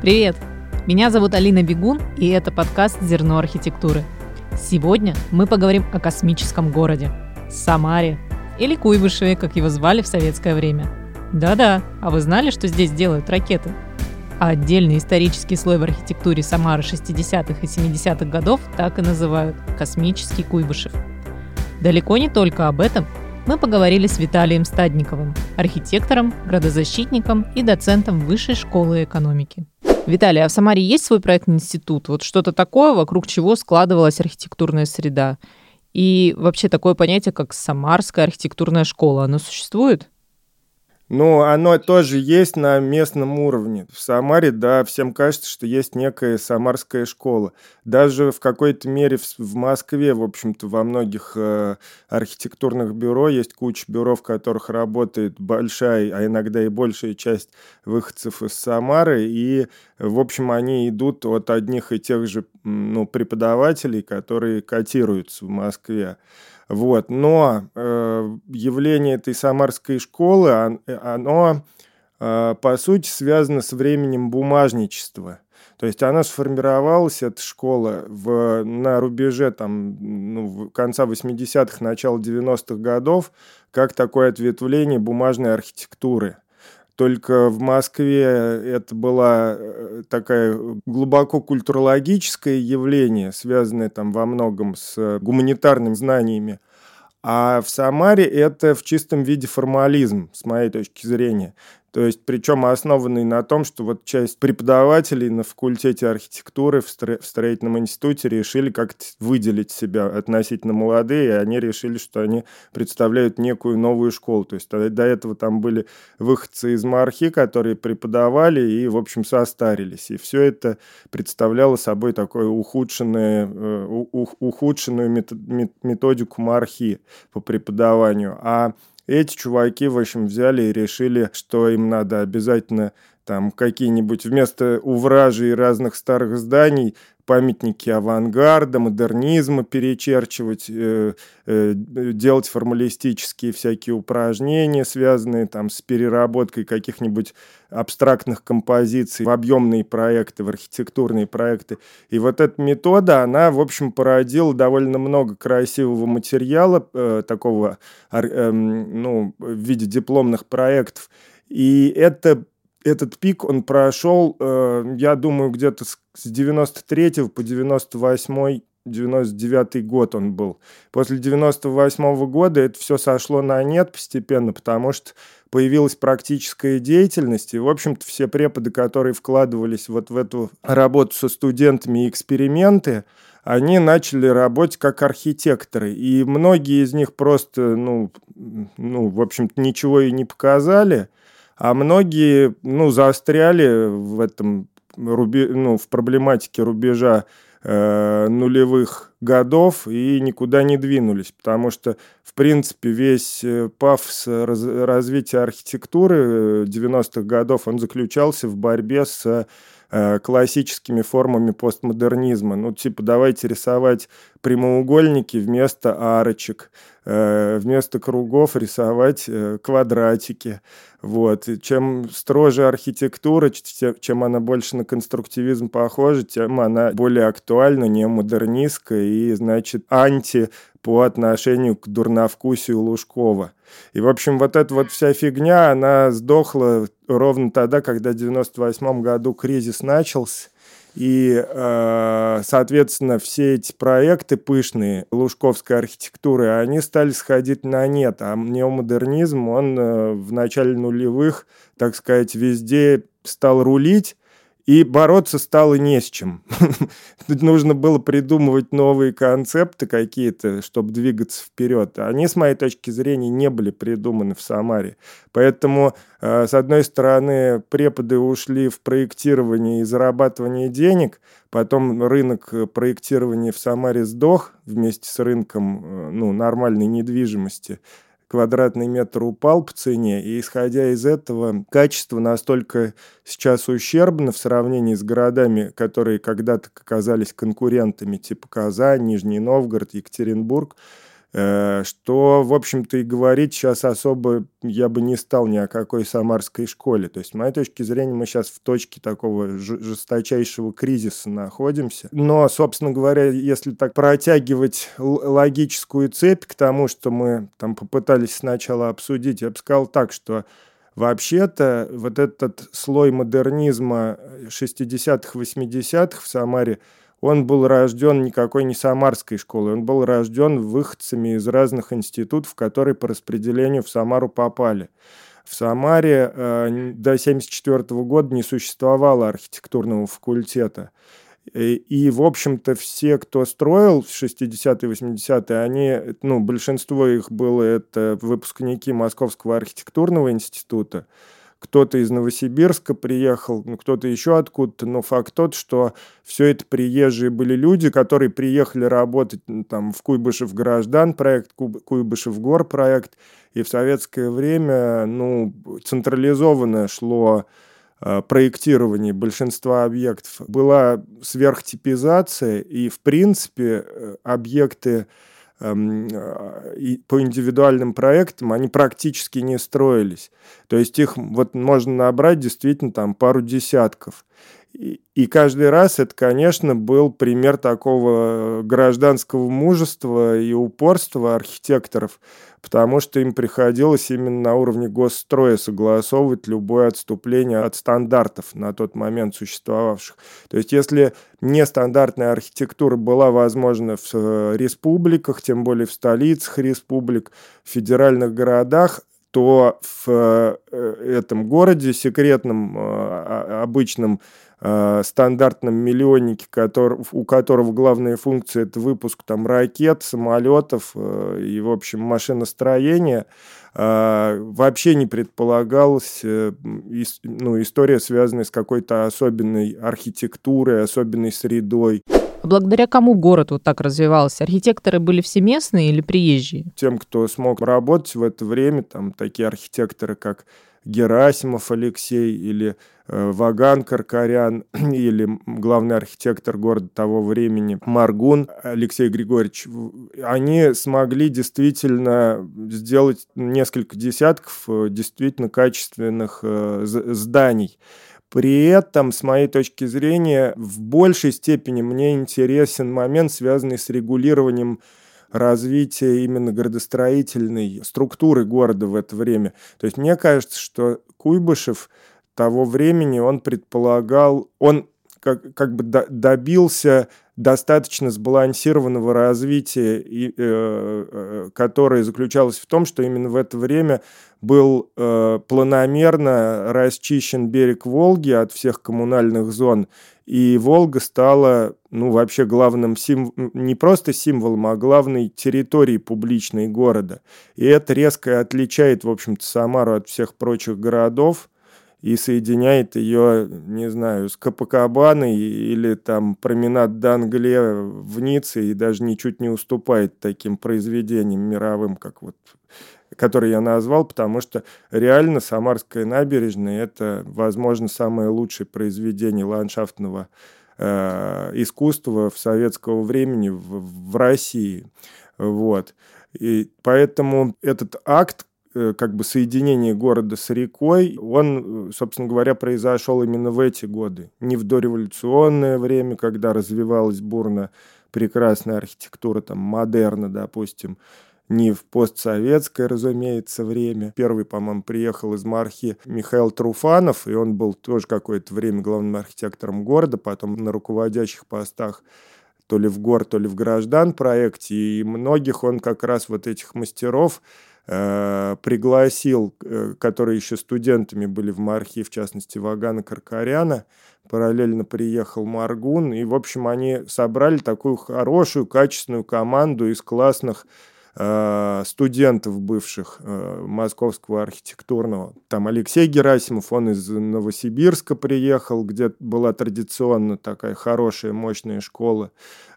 Привет! Меня зовут Алина Бегун, и это подкаст «Зерно архитектуры». Сегодня мы поговорим о космическом городе – Самаре, или Куйбышеве, как его звали в советское время. Да-да, а вы знали, что здесь делают ракеты? А отдельный исторический слой в архитектуре Самары 60-х и 70-х годов так и называют – космический Куйбышев. Далеко не только об этом мы поговорили с Виталием Стадниковым, архитектором, градозащитником и доцентом Высшей школы экономики. Виталий, а в Самаре есть свой проектный институт? Вот что-то такое, вокруг чего складывалась архитектурная среда? И вообще такое понятие, как Самарская архитектурная школа, оно существует? Ну, оно тоже есть на местном уровне. В Самаре, да, всем кажется, что есть некая самарская школа. Даже в какой-то мере в, Москве, в общем-то, во многих э, архитектурных бюро есть куча бюро, в которых работает большая, а иногда и большая часть выходцев из Самары. И, в общем, они идут от одних и тех же ну, преподавателей, которые котируются в Москве. Вот. Но э, явление этой самарской школы, оно, э, по сути, связано с временем бумажничества. То есть она сформировалась, эта школа, в, на рубеже там, ну, конца 80-х, начала 90-х годов, как такое ответвление бумажной архитектуры. Только в Москве это было э, такое глубоко культурологическое явление, связанное там во многом с гуманитарными знаниями. А в Самаре это в чистом виде формализм, с моей точки зрения. То есть, причем основанный на том, что вот часть преподавателей на факультете архитектуры в, стро- в строительном институте решили как-то выделить себя относительно молодые, и они решили, что они представляют некую новую школу. То есть до этого там были выходцы из Мархи, которые преподавали и, в общем, состарились. И все это представляло собой такую ухудшенную, э, ухудшенную методику Мархи по преподаванию. А эти чуваки, в общем, взяли и решили, что им надо обязательно там какие-нибудь вместо увражей разных старых зданий памятники авангарда, модернизма перечерчивать, э, э, делать формалистические всякие упражнения, связанные там с переработкой каких-нибудь абстрактных композиций в объемные проекты, в архитектурные проекты. И вот эта метода, она, в общем, породила довольно много красивого материала, э, такого, э, ну, в виде дипломных проектов. И это этот пик, он прошел, э, я думаю, где-то с, с 93 по 98 99 год он был. После 98 -го года это все сошло на нет постепенно, потому что появилась практическая деятельность, и, в общем-то, все преподы, которые вкладывались вот в эту работу со студентами и эксперименты, они начали работать как архитекторы, и многие из них просто, ну, ну в общем-то, ничего и не показали, а многие, ну, заостряли в этом ну, в проблематике рубежа э, нулевых годов и никуда не двинулись, потому что, в принципе, весь э, пафос раз, развития архитектуры 90-х э, годов, он заключался в борьбе с э, классическими формами постмодернизма. Ну, типа, давайте рисовать прямоугольники вместо арочек, э, вместо кругов рисовать э, квадратики. Вот. И чем строже архитектура, чем она больше на конструктивизм похожа, тем она более актуальна, не модернистская и, значит, анти по отношению к дурновкусию Лужкова. И, в общем, вот эта вот вся фигня, она сдохла ровно тогда, когда в 98 году кризис начался, и, э, соответственно, все эти проекты пышные лужковской архитектуры, они стали сходить на нет. А неомодернизм, он э, в начале нулевых, так сказать, везде стал рулить, и бороться стало не с чем. Нужно было придумывать новые концепты какие-то, чтобы двигаться вперед. Они, с моей точки зрения, не были придуманы в Самаре. Поэтому, э, с одной стороны, преподы ушли в проектирование и зарабатывание денег, потом рынок проектирования в Самаре сдох вместе с рынком э, ну, нормальной недвижимости квадратный метр упал по цене, и исходя из этого качество настолько сейчас ущербно в сравнении с городами, которые когда-то оказались конкурентами, типа Казань, Нижний Новгород, Екатеринбург, что, в общем-то, и говорить сейчас особо я бы не стал ни о какой самарской школе. То есть, с моей точки зрения, мы сейчас в точке такого жесточайшего кризиса находимся. Но, собственно говоря, если так протягивать логическую цепь к тому, что мы там попытались сначала обсудить, я бы сказал так, что Вообще-то вот этот слой модернизма 60-х, 80-х в Самаре – он был рожден никакой не самарской школой, он был рожден выходцами из разных институтов, которые по распределению в Самару попали. В Самаре э, до 1974 года не существовало архитектурного факультета. И, и, в общем-то, все, кто строил в 60-е, 80-е, они, ну, большинство их было это выпускники Московского архитектурного института, кто-то из Новосибирска приехал, ну, кто-то еще откуда-то, но факт тот, что все это приезжие были люди, которые приехали работать там, в Куйбышев граждан проект, Куйбышев гор проект, и в советское время ну, централизованно шло э, проектирование большинства объектов. Была сверхтипизация, и, в принципе, э, объекты а, по индивидуальным проектам они практически не строились. То есть их вот можно набрать действительно там пару десятков. И, каждый раз это, конечно, был пример такого гражданского мужества и упорства архитекторов, потому что им приходилось именно на уровне госстроя согласовывать любое отступление от стандартов на тот момент существовавших. То есть если нестандартная архитектура была возможна в э, республиках, тем более в столицах республик, в федеральных городах, то в э, этом городе секретном, э, обычном Э, стандартном миллионнике, который, у которого главная функция это выпуск там ракет, самолетов э, и, в общем, машиностроения, э, вообще не предполагалась ну, история, связанная с какой-то особенной архитектурой, особенной средой. Благодаря кому город вот так развивался? Архитекторы были все местные или приезжие? Тем, кто смог работать в это время, там такие архитекторы, как Герасимов Алексей или э, Ваган Каркарян или главный архитектор города того времени Маргун Алексей Григорьевич, они смогли действительно сделать несколько десятков э, действительно качественных э, зданий. При этом, с моей точки зрения, в большей степени мне интересен момент, связанный с регулированием развития именно градостроительной структуры города в это время. То есть мне кажется, что Куйбышев того времени, он предполагал, он как, как бы добился достаточно сбалансированного развития, и, э, э, которое заключалось в том, что именно в это время был э, планомерно расчищен берег Волги от всех коммунальных зон, и Волга стала, ну, вообще главным символом, не просто символом, а главной территорией публичной города. И это резко отличает, в общем-то, Самару от всех прочих городов, и соединяет ее, не знаю, с Капакабаной или там променад Дангле в Ницце и даже ничуть не уступает таким произведениям мировым, как вот который я назвал, потому что реально Самарская набережная – это, возможно, самое лучшее произведение ландшафтного э, искусства в советского времени в, в России. Вот. И поэтому этот акт, Э, как бы соединение города с рекой, он, собственно говоря, произошел именно в эти годы. Не в дореволюционное время, когда развивалась бурно прекрасная архитектура, там, модерна, допустим, не в постсоветское, разумеется, время. Первый, по-моему, приехал из Мархи Михаил Труфанов, и он был тоже какое-то время главным архитектором города, потом на руководящих постах то ли в гор, то ли в граждан проекте, и многих он как раз вот этих мастеров Э, пригласил, э, которые еще студентами были в Мархи, в частности, Вагана Каркаряна. Параллельно приехал Маргун. И, в общем, они собрали такую хорошую, качественную команду из классных студентов бывших э, Московского архитектурного. Там Алексей Герасимов, он из Новосибирска приехал, где была традиционно такая хорошая, мощная школа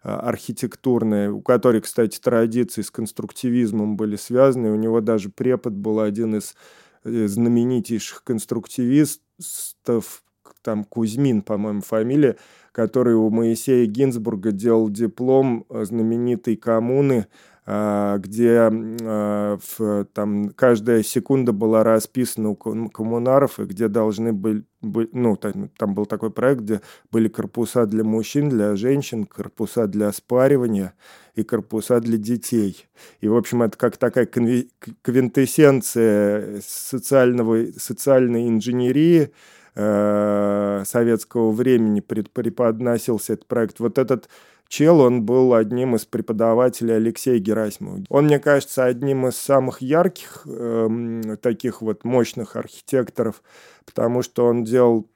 э, архитектурная, у которой, кстати, традиции с конструктивизмом были связаны. У него даже препод был один из знаменитейших конструктивистов, там Кузьмин, по-моему, фамилия, который у Моисея Гинзбурга делал диплом знаменитой коммуны где а, в, там каждая секунда была расписана у коммунаров, и где должны были, ну, там, там был такой проект, где были корпуса для мужчин, для женщин, корпуса для спаривания и корпуса для детей. И, в общем, это как такая квинтэссенция социального, социальной инженерии, э, советского времени преподносился этот проект. Вот этот чел, он был одним из преподавателей Алексея Герасимова. Он, мне кажется, одним из самых ярких э, таких вот мощных архитекторов, потому что он делал,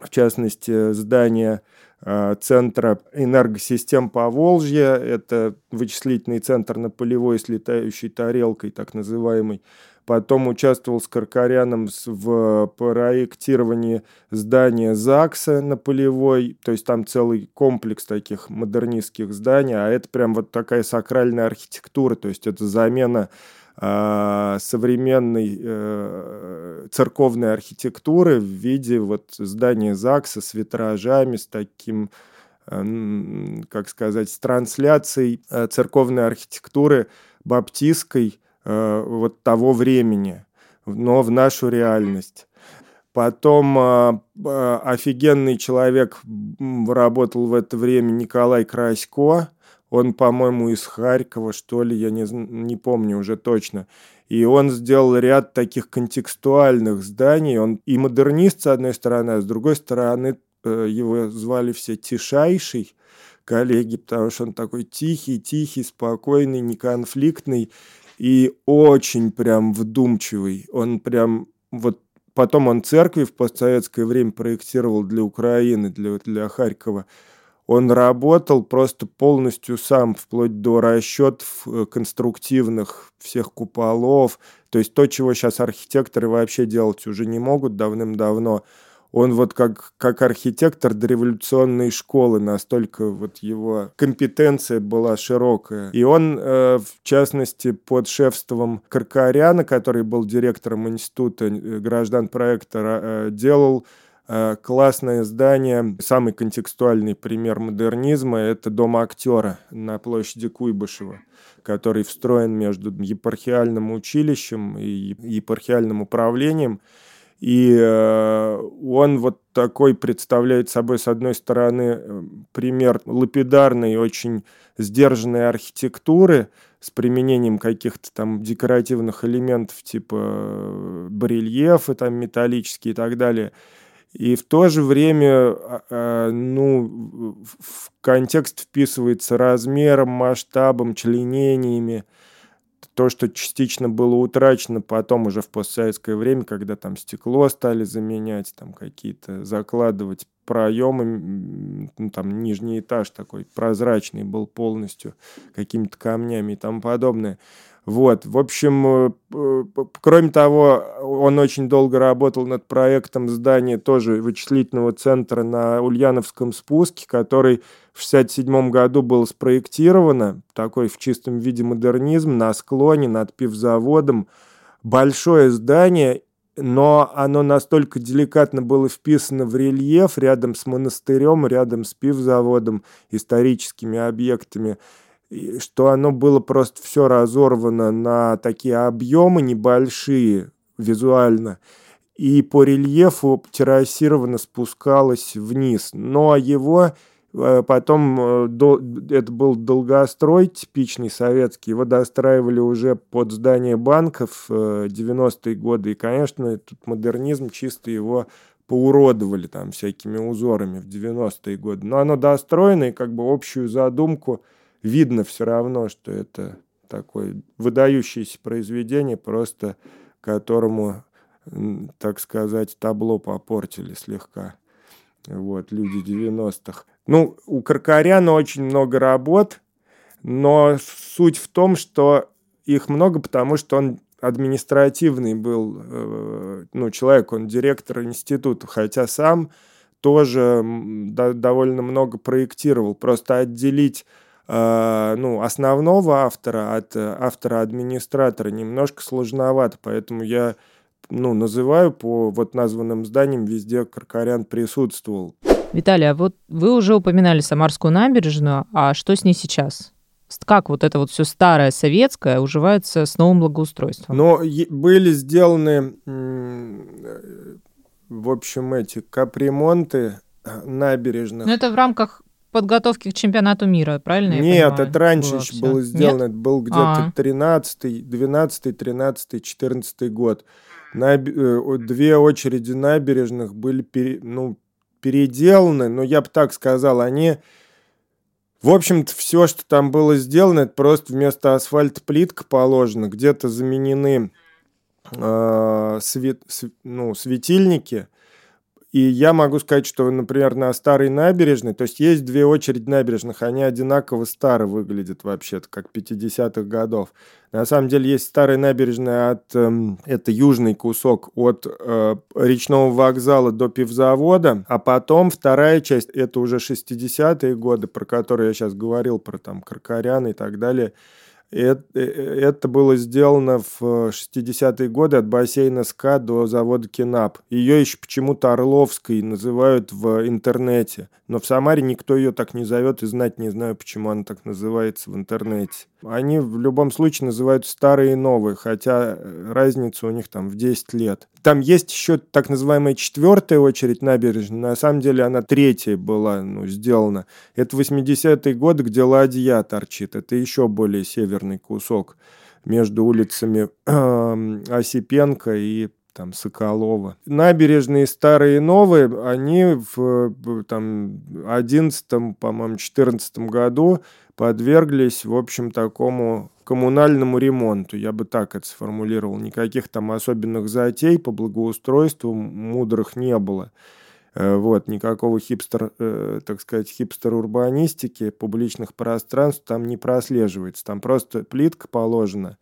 в частности, здание э, Центра энергосистем Поволжья. Это вычислительный центр на полевой с летающей тарелкой, так называемый потом участвовал с Каркаряном в проектировании здания ЗАГСа на Полевой, то есть там целый комплекс таких модернистских зданий, а это прям вот такая сакральная архитектура, то есть это замена э, современной э, церковной архитектуры в виде вот здания ЗАГСа с витражами, с таким э, как сказать, с трансляцией э, церковной архитектуры баптистской, Э, вот того времени, но в нашу реальность. Потом э, э, офигенный человек работал в это время Николай Красько. Он, по-моему, из Харькова, что ли, я не, не помню уже точно. И он сделал ряд таких контекстуальных зданий. Он и модернист, с одной стороны, а с другой стороны, его звали все Тишайший, коллеги, потому что он такой тихий, тихий, спокойный, неконфликтный и очень прям вдумчивый. Он прям вот потом он церкви в постсоветское время проектировал для Украины, для, для Харькова. Он работал просто полностью сам, вплоть до расчетов э, конструктивных всех куполов. То есть то, чего сейчас архитекторы вообще делать уже не могут давным-давно – он вот как, как архитектор дореволюционной школы, настолько вот его компетенция была широкая. И он, э, в частности, под шефством Каркаряна, который был директором института э, граждан проекта, э, делал э, классное здание. Самый контекстуальный пример модернизма – это дом актера на площади Куйбышева который встроен между епархиальным училищем и епархиальным управлением. И э, он вот такой представляет собой, с одной стороны, э, пример лапидарной, очень сдержанной архитектуры с применением каких-то там декоративных элементов типа э, барельефы там металлические и так далее. И в то же время, ну, в контекст вписывается размером, масштабом, членениями то, что частично было утрачено потом уже в постсоветское время, когда там стекло стали заменять, там какие-то закладывать проемы, ну, там нижний этаж такой прозрачный был полностью какими-то камнями и тому подобное. Вот, в общем, э, кроме того, он очень долго работал над проектом здания тоже вычислительного центра на Ульяновском спуске, который в 1967 году был спроектировано, такой в чистом виде модернизм, на склоне над пивзаводом. Большое здание, но оно настолько деликатно было вписано в рельеф рядом с монастырем, рядом с пивзаводом, историческими объектами – что оно было просто все разорвано на такие объемы небольшие визуально, и по рельефу террасированно спускалось вниз. Но его э, потом, э, это был долгострой типичный советский, его достраивали уже под здание банков 90-е э, годы, и, конечно, этот модернизм чисто его поуродовали там всякими узорами в 90-е годы. Но оно достроено, и как бы общую задумку – видно все равно, что это такое выдающееся произведение, просто которому, так сказать, табло попортили слегка. Вот, люди 90-х. Ну, у Каркаряна очень много работ, но суть в том, что их много, потому что он административный был, э, ну, человек, он директор института, хотя сам тоже довольно много проектировал. Просто отделить ну, основного автора от э, автора-администратора немножко сложновато, поэтому я ну, называю по вот названным зданиям везде Каркарян присутствовал. Виталий, а вот вы уже упоминали Самарскую набережную, а что с ней сейчас? Как вот это вот все старое советское уживается с новым благоустройством? Но были сделаны, в общем, эти капремонты э, набережных. Но это в рамках подготовки к чемпионату мира, правильно? Нет, это раньше было, еще было сделано. Нет? Это был где-то 13 12 13 14 год. На, э, две очереди набережных были пере, ну, переделаны, но я бы так сказал, они... В общем-то, все, что там было сделано, это просто вместо асфальта плитка положена, где-то заменены э, свет, св, ну, светильники, и я могу сказать, что, например, на старой набережной, то есть есть две очереди набережных, они одинаково старо выглядят вообще-то, как 50-х годов. На самом деле есть старая набережная от, э, это южный кусок от э, речного вокзала до пивзавода, а потом вторая часть, это уже 60-е годы, про которые я сейчас говорил, про там Каркарян и так далее, это, э, это было сделано в 60-е годы от бассейна СКА до завода Кинап. Ее еще почему-то Орловской называют в интернете. Но в Самаре никто ее так не зовет и знать не знаю, почему она так называется в интернете. Они в любом случае называют старые и новые, хотя э, разница у них там в 10 лет. Там есть еще так называемая четвертая очередь набережной. На самом деле она третья была ну, сделана. Это 80-е годы, где ладья торчит. Это еще более северный кусок между улицами Осипенко и там Соколова. Набережные старые и новые, они в там 11 по-моему, 14 году подверглись, в общем, такому коммунальному ремонту, я бы так это сформулировал. Никаких там особенных затей по благоустройству мудрых не было. Э, вот, никакого хипстер, э, так сказать, хипстер-урбанистики, публичных пространств там не прослеживается. Там просто плитка положена.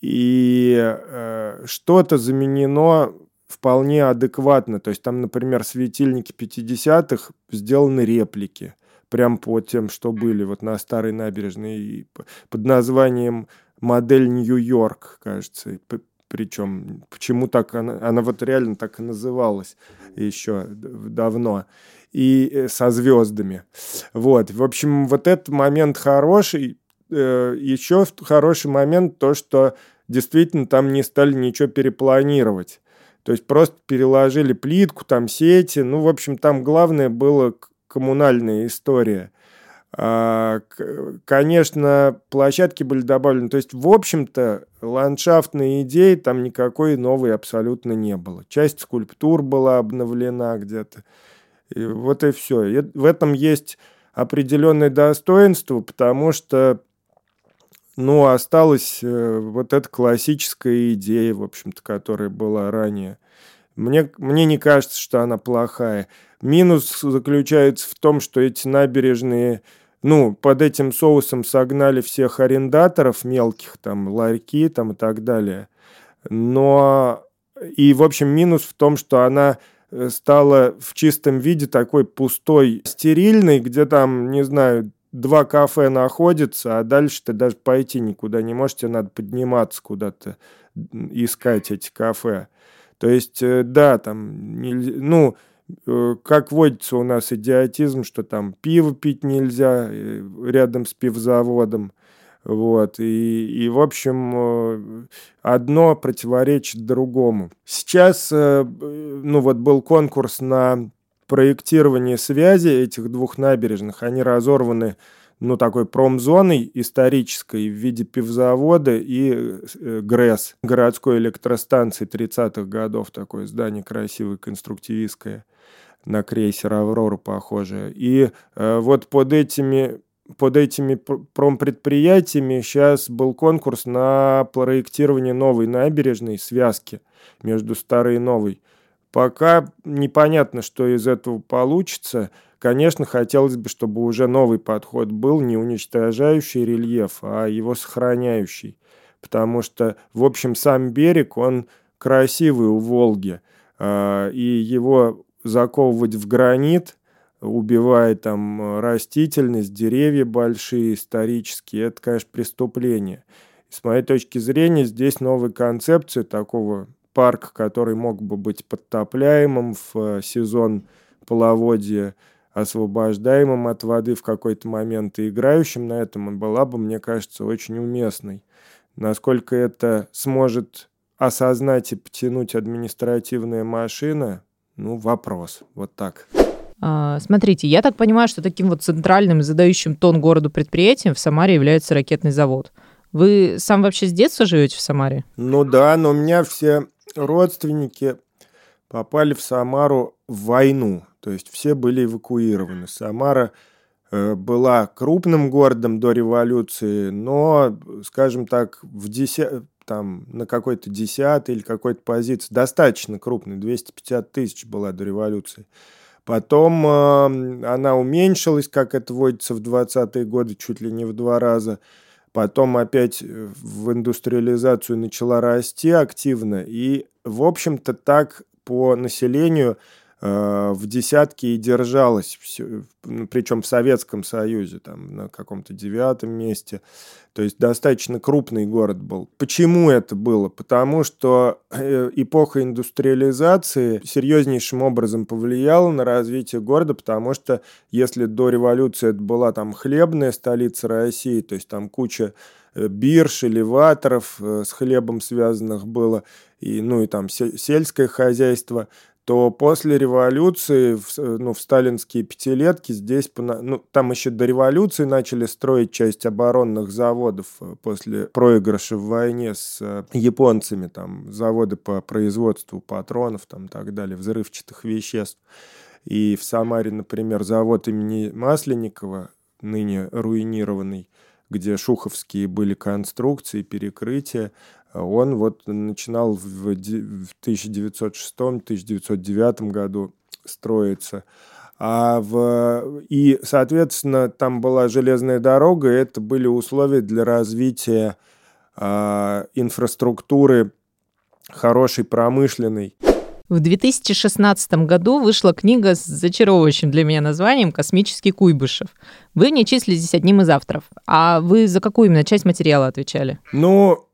И э, что-то заменено вполне адекватно. То есть там, например, светильники 50-х сделаны реплики – прям по тем, что были вот на старой набережной под названием модель Нью-Йорк, кажется. Причем, почему так она, она вот реально так и называлась еще давно. И э, со звездами. Вот, в общем, вот этот момент хороший. Э, еще хороший момент то, что действительно там не стали ничего перепланировать. То есть просто переложили плитку, там сети. Ну, в общем, там главное было коммунальная история. А, конечно, площадки были добавлены. То есть, в общем-то, ландшафтной идеи там никакой новой абсолютно не было. Часть скульптур была обновлена где-то. И вот и все. И в этом есть определенное достоинство, потому что ну, осталась э, вот эта классическая идея, в общем-то, которая была ранее. Мне, мне не кажется, что она плохая. Минус заключается в том, что эти набережные, ну, под этим соусом согнали всех арендаторов мелких, там, ларьки там и так далее. Но и, в общем, минус в том, что она э, стала в чистом виде такой пустой, стерильной, где там, не знаю, два кафе находятся, а дальше ты даже пойти никуда не можешь, тебе надо подниматься куда-то, искать эти кафе. То есть, э, да, там, ну, Э, как водится у нас идиотизм, что там пиво пить нельзя э, рядом с пивзаводом. Вот, и, и, в общем, одно противоречит другому. Сейчас, ну вот, был конкурс на проектирование связи этих двух набережных. Они разорваны, ну, такой промзоной исторической в виде пивзавода и ГРЭС, городской электростанции 30-х годов, такое здание красивое, конструктивистское на крейсер «Аврора» похожая. И э, вот под этими, под этими промпредприятиями сейчас был конкурс на проектирование новой набережной связки между старой и новой. Пока непонятно, что из этого получится. Конечно, хотелось бы, чтобы уже новый подход был не уничтожающий рельеф, а его сохраняющий. Потому что, в общем, сам берег, он красивый у Волги. А, и его заковывать в гранит, убивая там э, растительность, деревья большие, исторические, это, конечно, преступление. С моей точки зрения, здесь новая концепция такого парка, который мог бы быть подтопляемым в э, сезон половодья, освобождаемым от воды в какой-то момент и играющим на этом, была бы, мне кажется, очень уместной. Насколько это сможет осознать и потянуть административная машина, ну, вопрос. Вот так. А, смотрите, я так понимаю, что таким вот центральным, задающим тон городу предприятием в Самаре является ракетный завод. Вы сам вообще с детства живете в Самаре? Ну да, но у меня все родственники попали в Самару в войну. То есть все были эвакуированы. Самара э, была крупным городом до революции, но, скажем так, в деся... там, на какой-то десятой или какой-то позиции достаточно крупной, 250 тысяч была до революции. Потом э, она уменьшилась, как это водится в 20-е годы, чуть ли не в два раза. Потом опять э, в индустриализацию начала расти активно. И, в общем-то, так по населению в десятке и держалась, ну, причем в Советском Союзе, там, на каком-то девятом месте. То есть достаточно крупный город был. Почему это было? Потому что э, эпоха индустриализации серьезнейшим образом повлияла на развитие города, потому что если до революции это была там хлебная столица России, то есть там куча э, бирж, элеваторов с хлебом связанных было, и, ну и там сельское хозяйство, то после революции, в, ну, в сталинские пятилетки здесь, ну, там еще до революции начали строить часть оборонных заводов э, после проигрыша в войне с э, японцами, там, заводы по производству патронов, там, так далее, взрывчатых веществ. И в Самаре, например, завод имени Масленникова, ныне руинированный, где шуховские были конструкции, перекрытия, он вот начинал в 1906-1909 году строиться. А в... И, соответственно, там была железная дорога, и это были условия для развития э, инфраструктуры хорошей, промышленной. В 2016 году вышла книга с зачаровывающим для меня названием «Космический Куйбышев». Вы не числитесь одним из авторов. А вы за какую именно часть материала отвечали? Ну,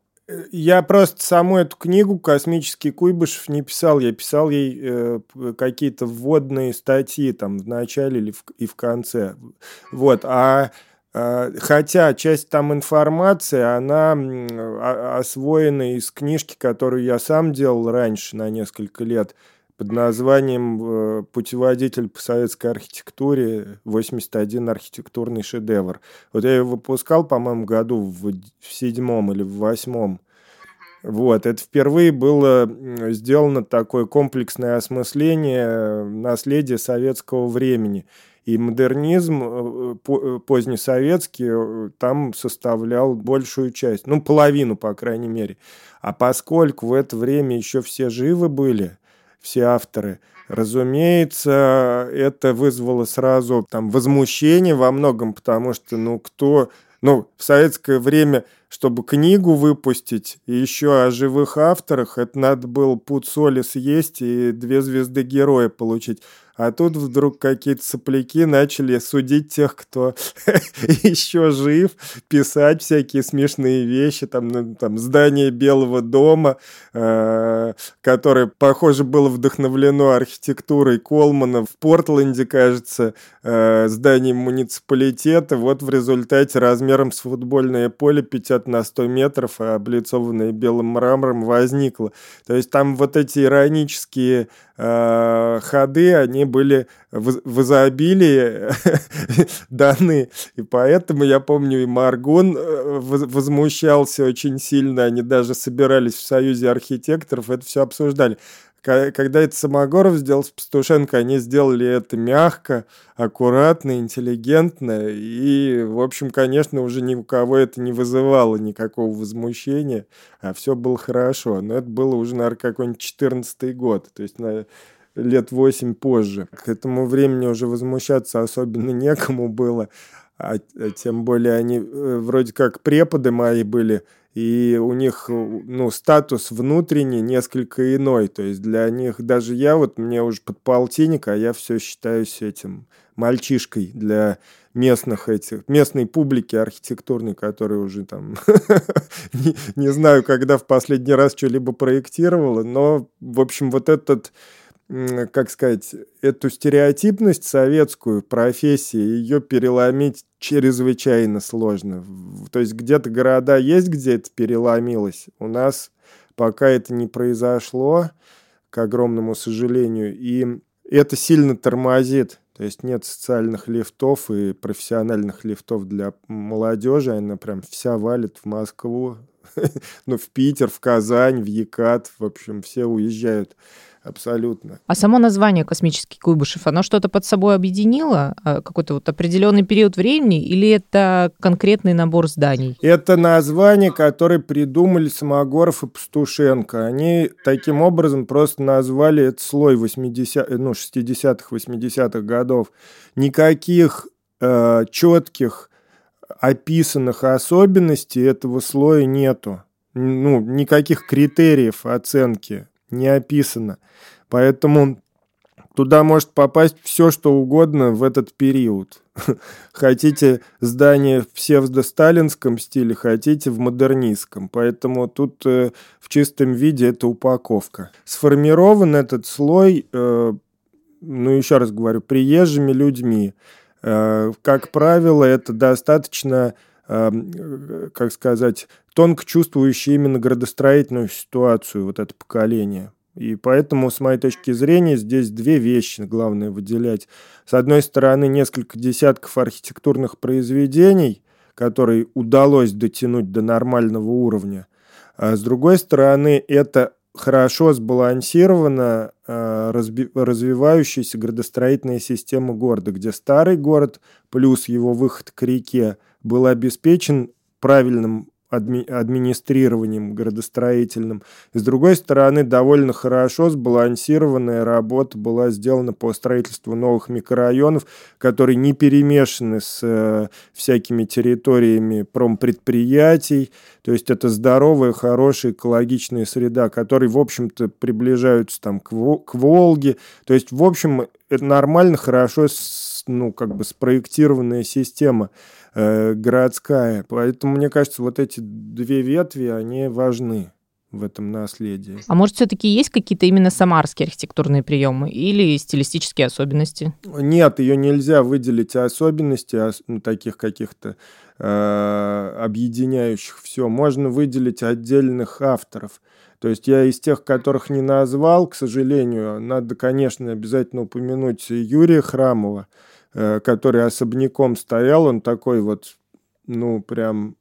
я просто саму эту книгу «Космический Куйбышев» не писал. Я писал ей э, какие-то вводные статьи там в начале или в, и в конце. Вот. А э, Хотя часть там информации, она освоена из книжки, которую я сам делал раньше на несколько лет под названием э, «Путеводитель по советской архитектуре. 81 архитектурный шедевр». Вот я его выпускал, по-моему, году в седьмом или в восьмом. Вот, это впервые было сделано такое комплексное осмысление наследия советского времени. И модернизм э, э, позднесоветский там составлял большую часть, ну, половину, по крайней мере. А поскольку в это время еще все живы были, все авторы. Разумеется, это вызвало сразу там возмущение во многом, потому что, ну, кто... Ну, в советское время, чтобы книгу выпустить, и еще о живых авторах, это надо было пуд соли съесть и две звезды героя получить. А тут вдруг какие-то сопляки начали судить тех, кто еще жив, писать всякие смешные вещи, там, ну, там здание Белого дома, э, которое, похоже, было вдохновлено архитектурой Колмана в Портленде, кажется, э, зданием муниципалитета. Вот в результате размером с футбольное поле 50 на 100 метров, а облицованное белым мрамором возникло. То есть там вот эти иронические э, ходы, они были в, в изобилии даны. И поэтому, я помню, и Маргон э, возмущался очень сильно. Они даже собирались в Союзе архитекторов, это все обсуждали когда это Самогоров сделал с Пастушенко, они сделали это мягко, аккуратно, интеллигентно. И, в общем, конечно, уже ни у кого это не вызывало никакого возмущения, а все было хорошо. Но это было уже, наверное, какой-нибудь 14 год, то есть на лет 8 позже. К этому времени уже возмущаться особенно некому было, а, а тем более они э, вроде как преподы мои были – и у них ну, статус внутренний несколько иной. То есть для них, даже я, вот мне уже под полтинник, а я все считаюсь этим мальчишкой для местных этих, местной публики архитектурной, которая уже там, не, знаю, когда в последний раз что-либо проектировала, но, в общем, вот этот как сказать, эту стереотипность советскую профессии, ее переломить чрезвычайно сложно. То есть где-то города есть, где это переломилось. У нас пока это не произошло, к огромному сожалению, и это сильно тормозит. То есть нет социальных лифтов и профессиональных лифтов для молодежи. Она прям вся валит в Москву, ну, в Питер, в Казань, в Екат. В общем, все уезжают абсолютно. А само название «Космический Куйбышев», оно что-то под собой объединило? А, какой-то вот определенный период времени или это конкретный набор зданий? Это название, которое придумали Самогоров и Пастушенко. Они таким образом просто назвали этот слой 80, ну, 60-х, 80-х годов. Никаких э, четких описанных особенностей этого слоя нету. Ну, никаких критериев оценки не описано. Поэтому туда может попасть все, что угодно в этот период. Хотите здание в псевдо-сталинском стиле, хотите в модернистском. Поэтому тут э, в чистом виде это упаковка. Сформирован этот слой, э, ну еще раз говорю, приезжими людьми. Э, как правило, это достаточно э, как сказать, тонко чувствующие именно градостроительную ситуацию, вот это поколение. И поэтому, с моей точки зрения, здесь две вещи главное выделять. С одной стороны, несколько десятков архитектурных произведений, которые удалось дотянуть до нормального уровня. А с другой стороны, это хорошо сбалансирована э, развивающаяся градостроительная система города, где старый город плюс его выход к реке был обеспечен правильным адми администрированием градостроительным. И с другой стороны, довольно хорошо сбалансированная работа была сделана по строительству новых микрорайонов, которые не перемешаны с э, всякими территориями промпредприятий. То есть это здоровая, хорошая, экологичная среда, которые, в общем-то, приближаются там к, к Волге. То есть, в общем, это нормально, хорошо, ну, как бы спроектированная система э, городская. Поэтому, мне кажется, вот эти две ветви, они важны в этом наследии. А может, все-таки есть какие-то именно самарские архитектурные приемы или стилистические особенности? Нет, ее нельзя выделить особенности, ну, таких каких-то э, объединяющих все. Можно выделить отдельных авторов. То есть я из тех, которых не назвал, к сожалению, надо, конечно, обязательно упомянуть Юрия Храмова, который особняком стоял, он такой вот, ну, прям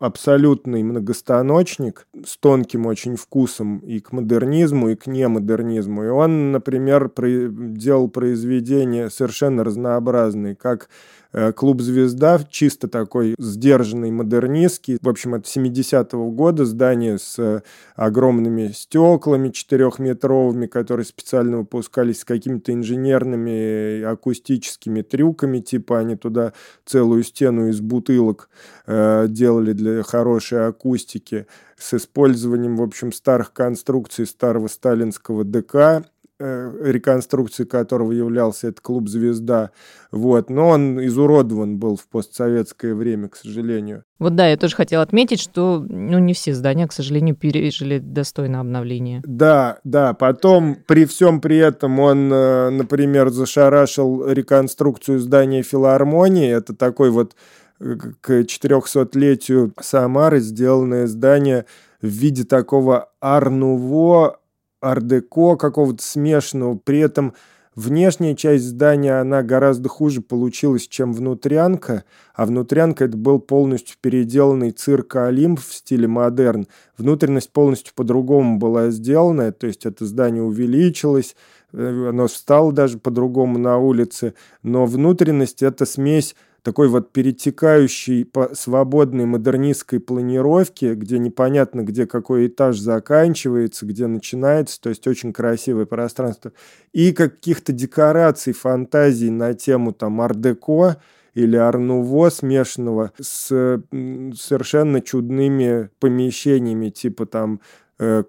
абсолютный многостаночник с тонким очень вкусом и к модернизму, и к немодернизму. И он, например, делал произведения совершенно разнообразные, как Э, клуб «Звезда», чисто такой сдержанный, модернистский. В общем, от 70-го года здание с э, огромными стеклами четырехметровыми, которые специально выпускались с какими-то инженерными акустическими трюками, типа они туда целую стену из бутылок э, делали для хорошей акустики с использованием, в общем, старых конструкций старого сталинского ДК Э, реконструкции которого являлся этот клуб «Звезда». Вот. Но он изуродован был в постсоветское время, к сожалению. Вот да, я тоже хотела отметить, что ну, не все здания, к сожалению, пережили достойное обновление. Да, да. Потом, при всем при этом, он, э, например, зашарашил реконструкцию здания филармонии. Это такой вот э, к 400-летию Самары сделанное здание в виде такого арнуво ардеко какого-то смешанного. При этом внешняя часть здания, она гораздо хуже получилась, чем внутрянка. А внутрянка это был полностью переделанный цирк Олимп в стиле модерн. Внутренность полностью по-другому была сделана. То есть это здание увеличилось, э, оно встало даже по-другому на улице. Но внутренность это смесь такой вот перетекающей по свободной модернистской планировке, где непонятно, где какой этаж заканчивается, где начинается, то есть очень красивое пространство, и каких-то декораций, фантазий на тему там ар-деко, или арнуво смешанного с совершенно чудными помещениями, типа там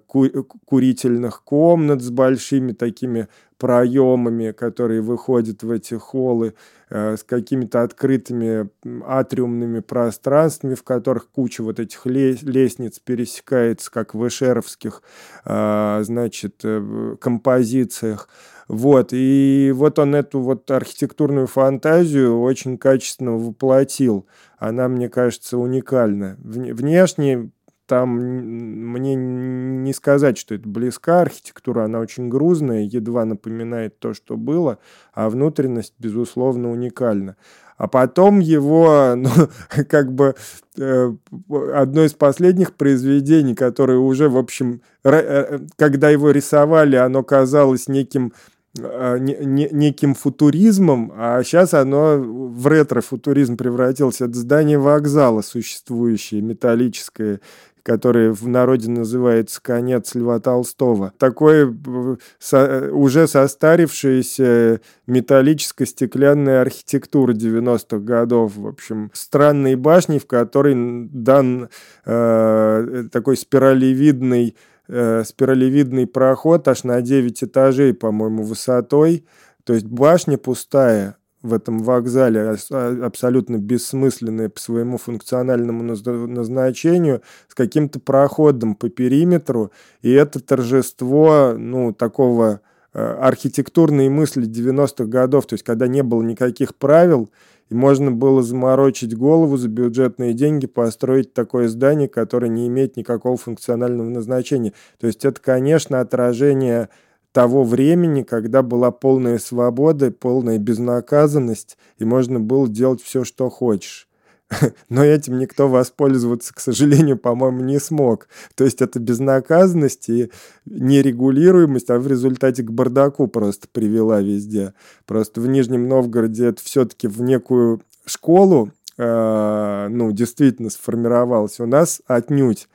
курительных комнат с большими такими проемами, которые выходят в эти холлы, э, с какими-то открытыми атриумными пространствами, в которых куча вот этих лестниц пересекается, как в эшеровских, значит, композициях. Вот, и вот он эту вот архитектурную фантазию очень качественно воплотил. Она, мне кажется, уникальна. Внешне там мне не сказать, что это близка архитектура, она очень грузная, едва напоминает то, что было, а внутренность, безусловно, уникальна. А потом его, ну, как бы, э, одно из последних произведений, которое уже, в общем, э, когда его рисовали, оно казалось неким не, не, неким футуризмом, а сейчас оно в ретро-футуризм превратилось. Это здание вокзала существующее, металлическое, которое в народе называется «Конец Льва Толстого». Такое со, уже состарившаяся металлическо-стеклянная архитектура 90-х годов. В общем, странные башни, в которой дан э, такой спиралевидный э, спиралевидный проход аж на 9 этажей, по-моему, высотой. То есть башня пустая в этом вокзале, а, абсолютно бессмысленная по своему функциональному назначению, с каким-то проходом по периметру. И это торжество, ну, такого э, архитектурной мысли 90-х годов, то есть когда не было никаких правил, и можно было заморочить голову за бюджетные деньги, построить такое здание, которое не имеет никакого функционального назначения. То есть это, конечно, отражение того времени, когда была полная свобода, полная безнаказанность, и можно было делать все, что хочешь. Но этим никто воспользоваться, к сожалению, по-моему, не смог. То есть это безнаказанность и нерегулируемость, а в результате к бардаку просто привела везде. Просто в Нижнем Новгороде это все-таки в некую школу, э, ну, действительно сформировалось. У нас отнюдь.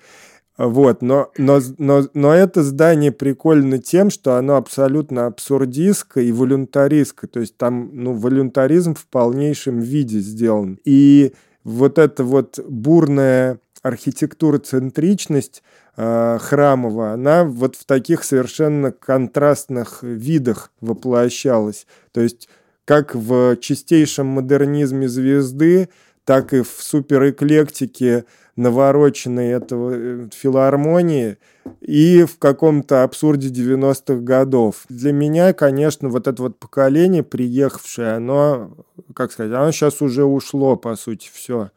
Вот, но, но, но, но это здание прикольно тем, что оно абсолютно абсурдистское и волюнтаристское. То есть там, ну, волюнтаризм в полнейшем виде сделан. И вот эта вот бурная архитектура-центричность э, храмовая, она вот в таких совершенно контрастных видах воплощалась. То есть как в чистейшем модернизме звезды, так и в суперэклектике навороченной этого э, филармонии и в каком-то абсурде 90-х годов. Для меня, конечно, вот это вот поколение, приехавшее, оно, как сказать, оно сейчас уже ушло, по сути, все.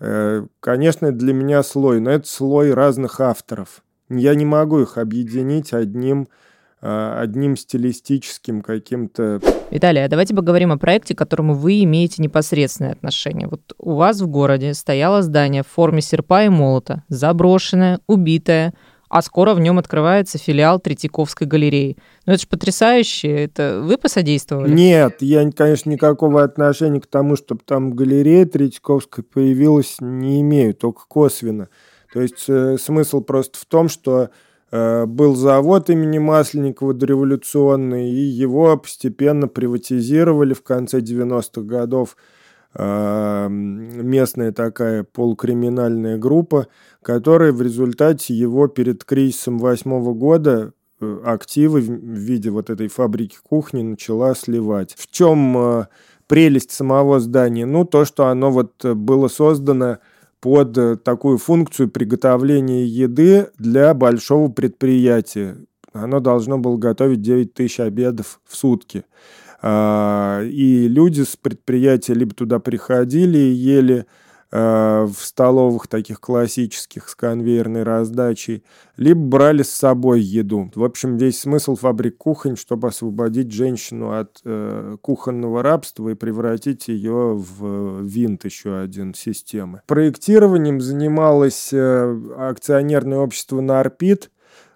Э, конечно, для меня слой, но это слой разных авторов. Я не могу их объединить одним одним стилистическим каким-то... Виталий, а давайте поговорим о проекте, к которому вы имеете непосредственное отношение. Вот у вас в городе стояло здание в форме серпа и молота, заброшенное, убитое, а скоро в нем открывается филиал Третьяковской галереи. Ну это же потрясающе, это вы посодействовали? Нет, я, конечно, никакого отношения к тому, чтобы там галерея Третьяковская появилась, не имею, только косвенно. То есть э, смысл просто в том, что Э, был завод имени Масленникова дореволюционный, и его постепенно приватизировали в конце 90-х годов. Э, местная такая полукриминальная группа, которая в результате его перед кризисом восьмого года э, активы в виде вот этой фабрики кухни начала сливать. В чем прелесть самого здания? Ну, то, что оно вот было создано под э, такую функцию приготовления еды для большого предприятия. Оно должно было готовить 9 тысяч обедов в сутки. А, и люди с предприятия либо туда приходили и ели в столовых таких классических с конвейерной раздачей, либо брали с собой еду. В общем, весь смысл фабрик кухонь, чтобы освободить женщину от э, кухонного рабства и превратить ее в винт еще один системы. Проектированием занималось э, акционерное общество «Нарпит»,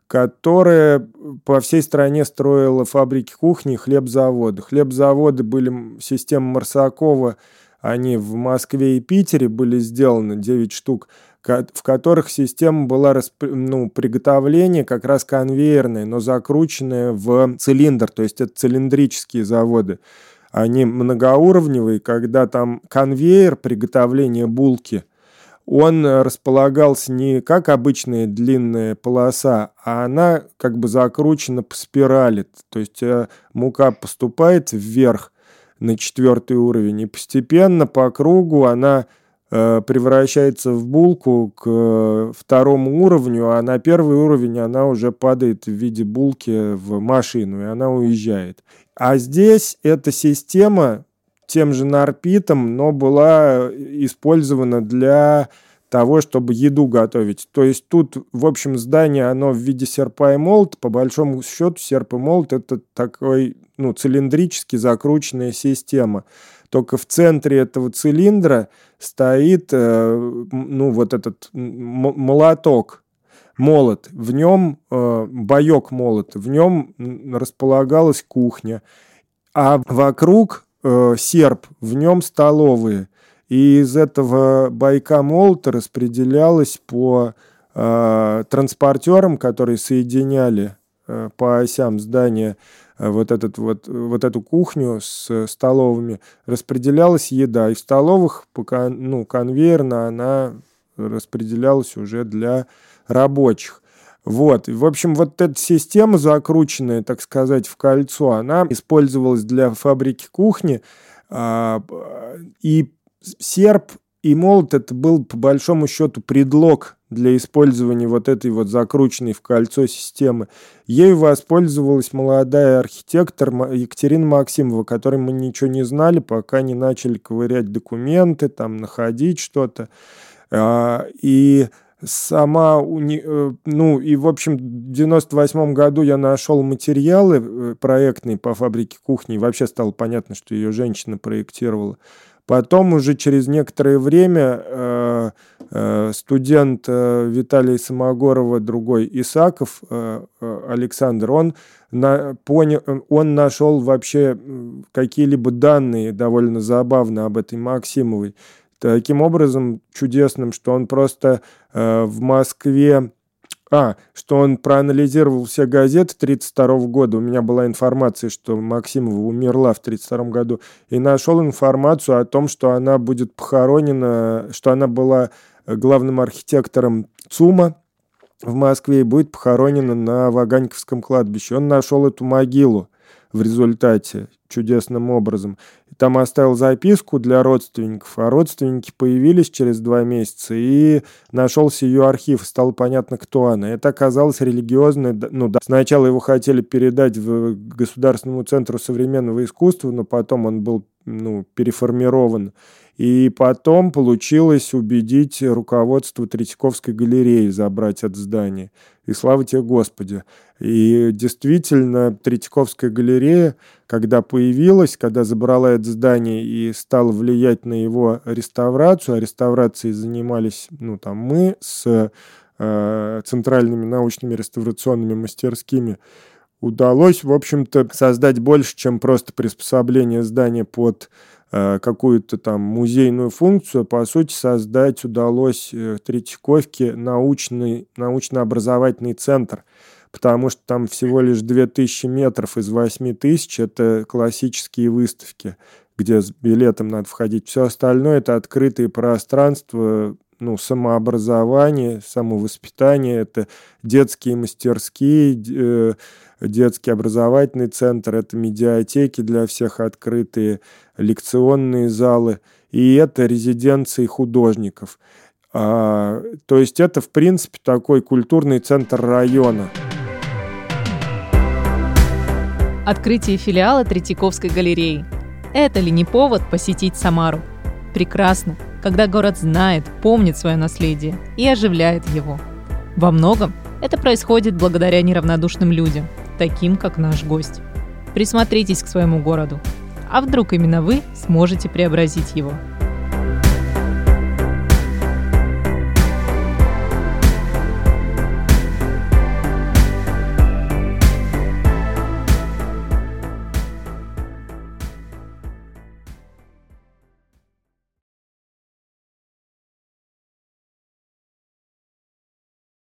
которое по всей стране строило фабрики кухни и хлебзаводы. Хлебзаводы были система Марсакова – они в Москве и Питере были сделаны, 9 штук, в которых система была ну, приготовления как раз конвейерная, но закрученная в цилиндр, то есть это цилиндрические заводы. Они многоуровневые, когда там конвейер приготовления булки, он располагался не как обычная длинная полоса, а она как бы закручена по спирали. То есть э, мука поступает вверх на четвертый уровень, и постепенно по кругу она э, превращается в булку к э, второму уровню, а на первый уровень она уже падает в виде булки в машину, и она уезжает. А здесь эта система тем же нарпитом, но была использована для того, чтобы еду готовить. То есть тут, в общем, здание, оно в виде серпа и молот. По большому счету, серп и молот – это такой, ну, цилиндрически закрученная система. Только в центре этого цилиндра стоит, э, ну, вот этот молоток, молот. В нем, э, боек молот, в нем располагалась кухня. А вокруг э, серп, в нем столовые. И из этого байка молота распределялось по э, транспортерам, которые соединяли э, по осям здания вот, этот, вот, вот эту кухню с столовыми, распределялась еда. И в столовых по, ну, конвейерно она распределялась уже для рабочих. Вот. В общем, вот эта система закрученная, так сказать, в кольцо, она использовалась для фабрики кухни. А, и серп и молот это был по большому счету предлог для использования вот этой вот закрученной в кольцо системы. Ею воспользовалась молодая архитектор Екатерина Максимова, которой мы ничего не знали, пока не начали ковырять документы, там находить что-то. А, и сама, э, ну и в общем в 98 году я нашел материалы э, проектные по фабрике кухни, и вообще стало понятно, что ее женщина проектировала. Потом уже через некоторое время э, э, студент э, Виталий Самогорова, другой Исаков Александр, он, понял, он нашел вообще какие-либо данные довольно забавно об этой Максимовой. Таким образом чудесным, что он просто в Москве а, что он проанализировал все газеты 1932 года. У меня была информация, что Максимова умерла в 1932 году. И нашел информацию о том, что она будет похоронена, что она была главным архитектором ЦУМа в Москве и будет похоронена на Ваганьковском кладбище. Он нашел эту могилу в результате чудесным образом. Там оставил записку для родственников, а родственники появились через два месяца, и нашелся ее архив, стало понятно, кто она. Это оказалось религиозное, ну да, сначала его хотели передать в Государственному центру современного искусства, но потом он был ну, переформирован. И потом получилось убедить руководство Третьяковской галереи забрать это здание. И слава тебе, Господи. И действительно, Третьяковская галерея, когда появилась, когда забрала это здание и стала влиять на его реставрацию, а реставрацией занимались ну, там, мы с э, центральными научными реставрационными мастерскими, удалось, в общем-то, создать больше, чем просто приспособление здания под какую-то там музейную функцию. По сути, создать удалось э, Третьяковке научный, научно-образовательный центр, потому что там всего лишь 2000 метров из 8000 – это классические выставки, где с билетом надо входить. Все остальное – это открытые пространства, ну, самообразование, самовоспитание, это детские мастерские, э, детский образовательный центр, это медиатеки для всех открытые, лекционные залы, и это резиденции художников. А, то есть это, в принципе, такой культурный центр района. Открытие филиала Третьяковской галереи. Это ли не повод посетить Самару? Прекрасно, когда город знает, помнит свое наследие и оживляет его. Во многом это происходит благодаря неравнодушным людям, таким как наш гость. Присмотритесь к своему городу. А вдруг именно вы сможете преобразить его?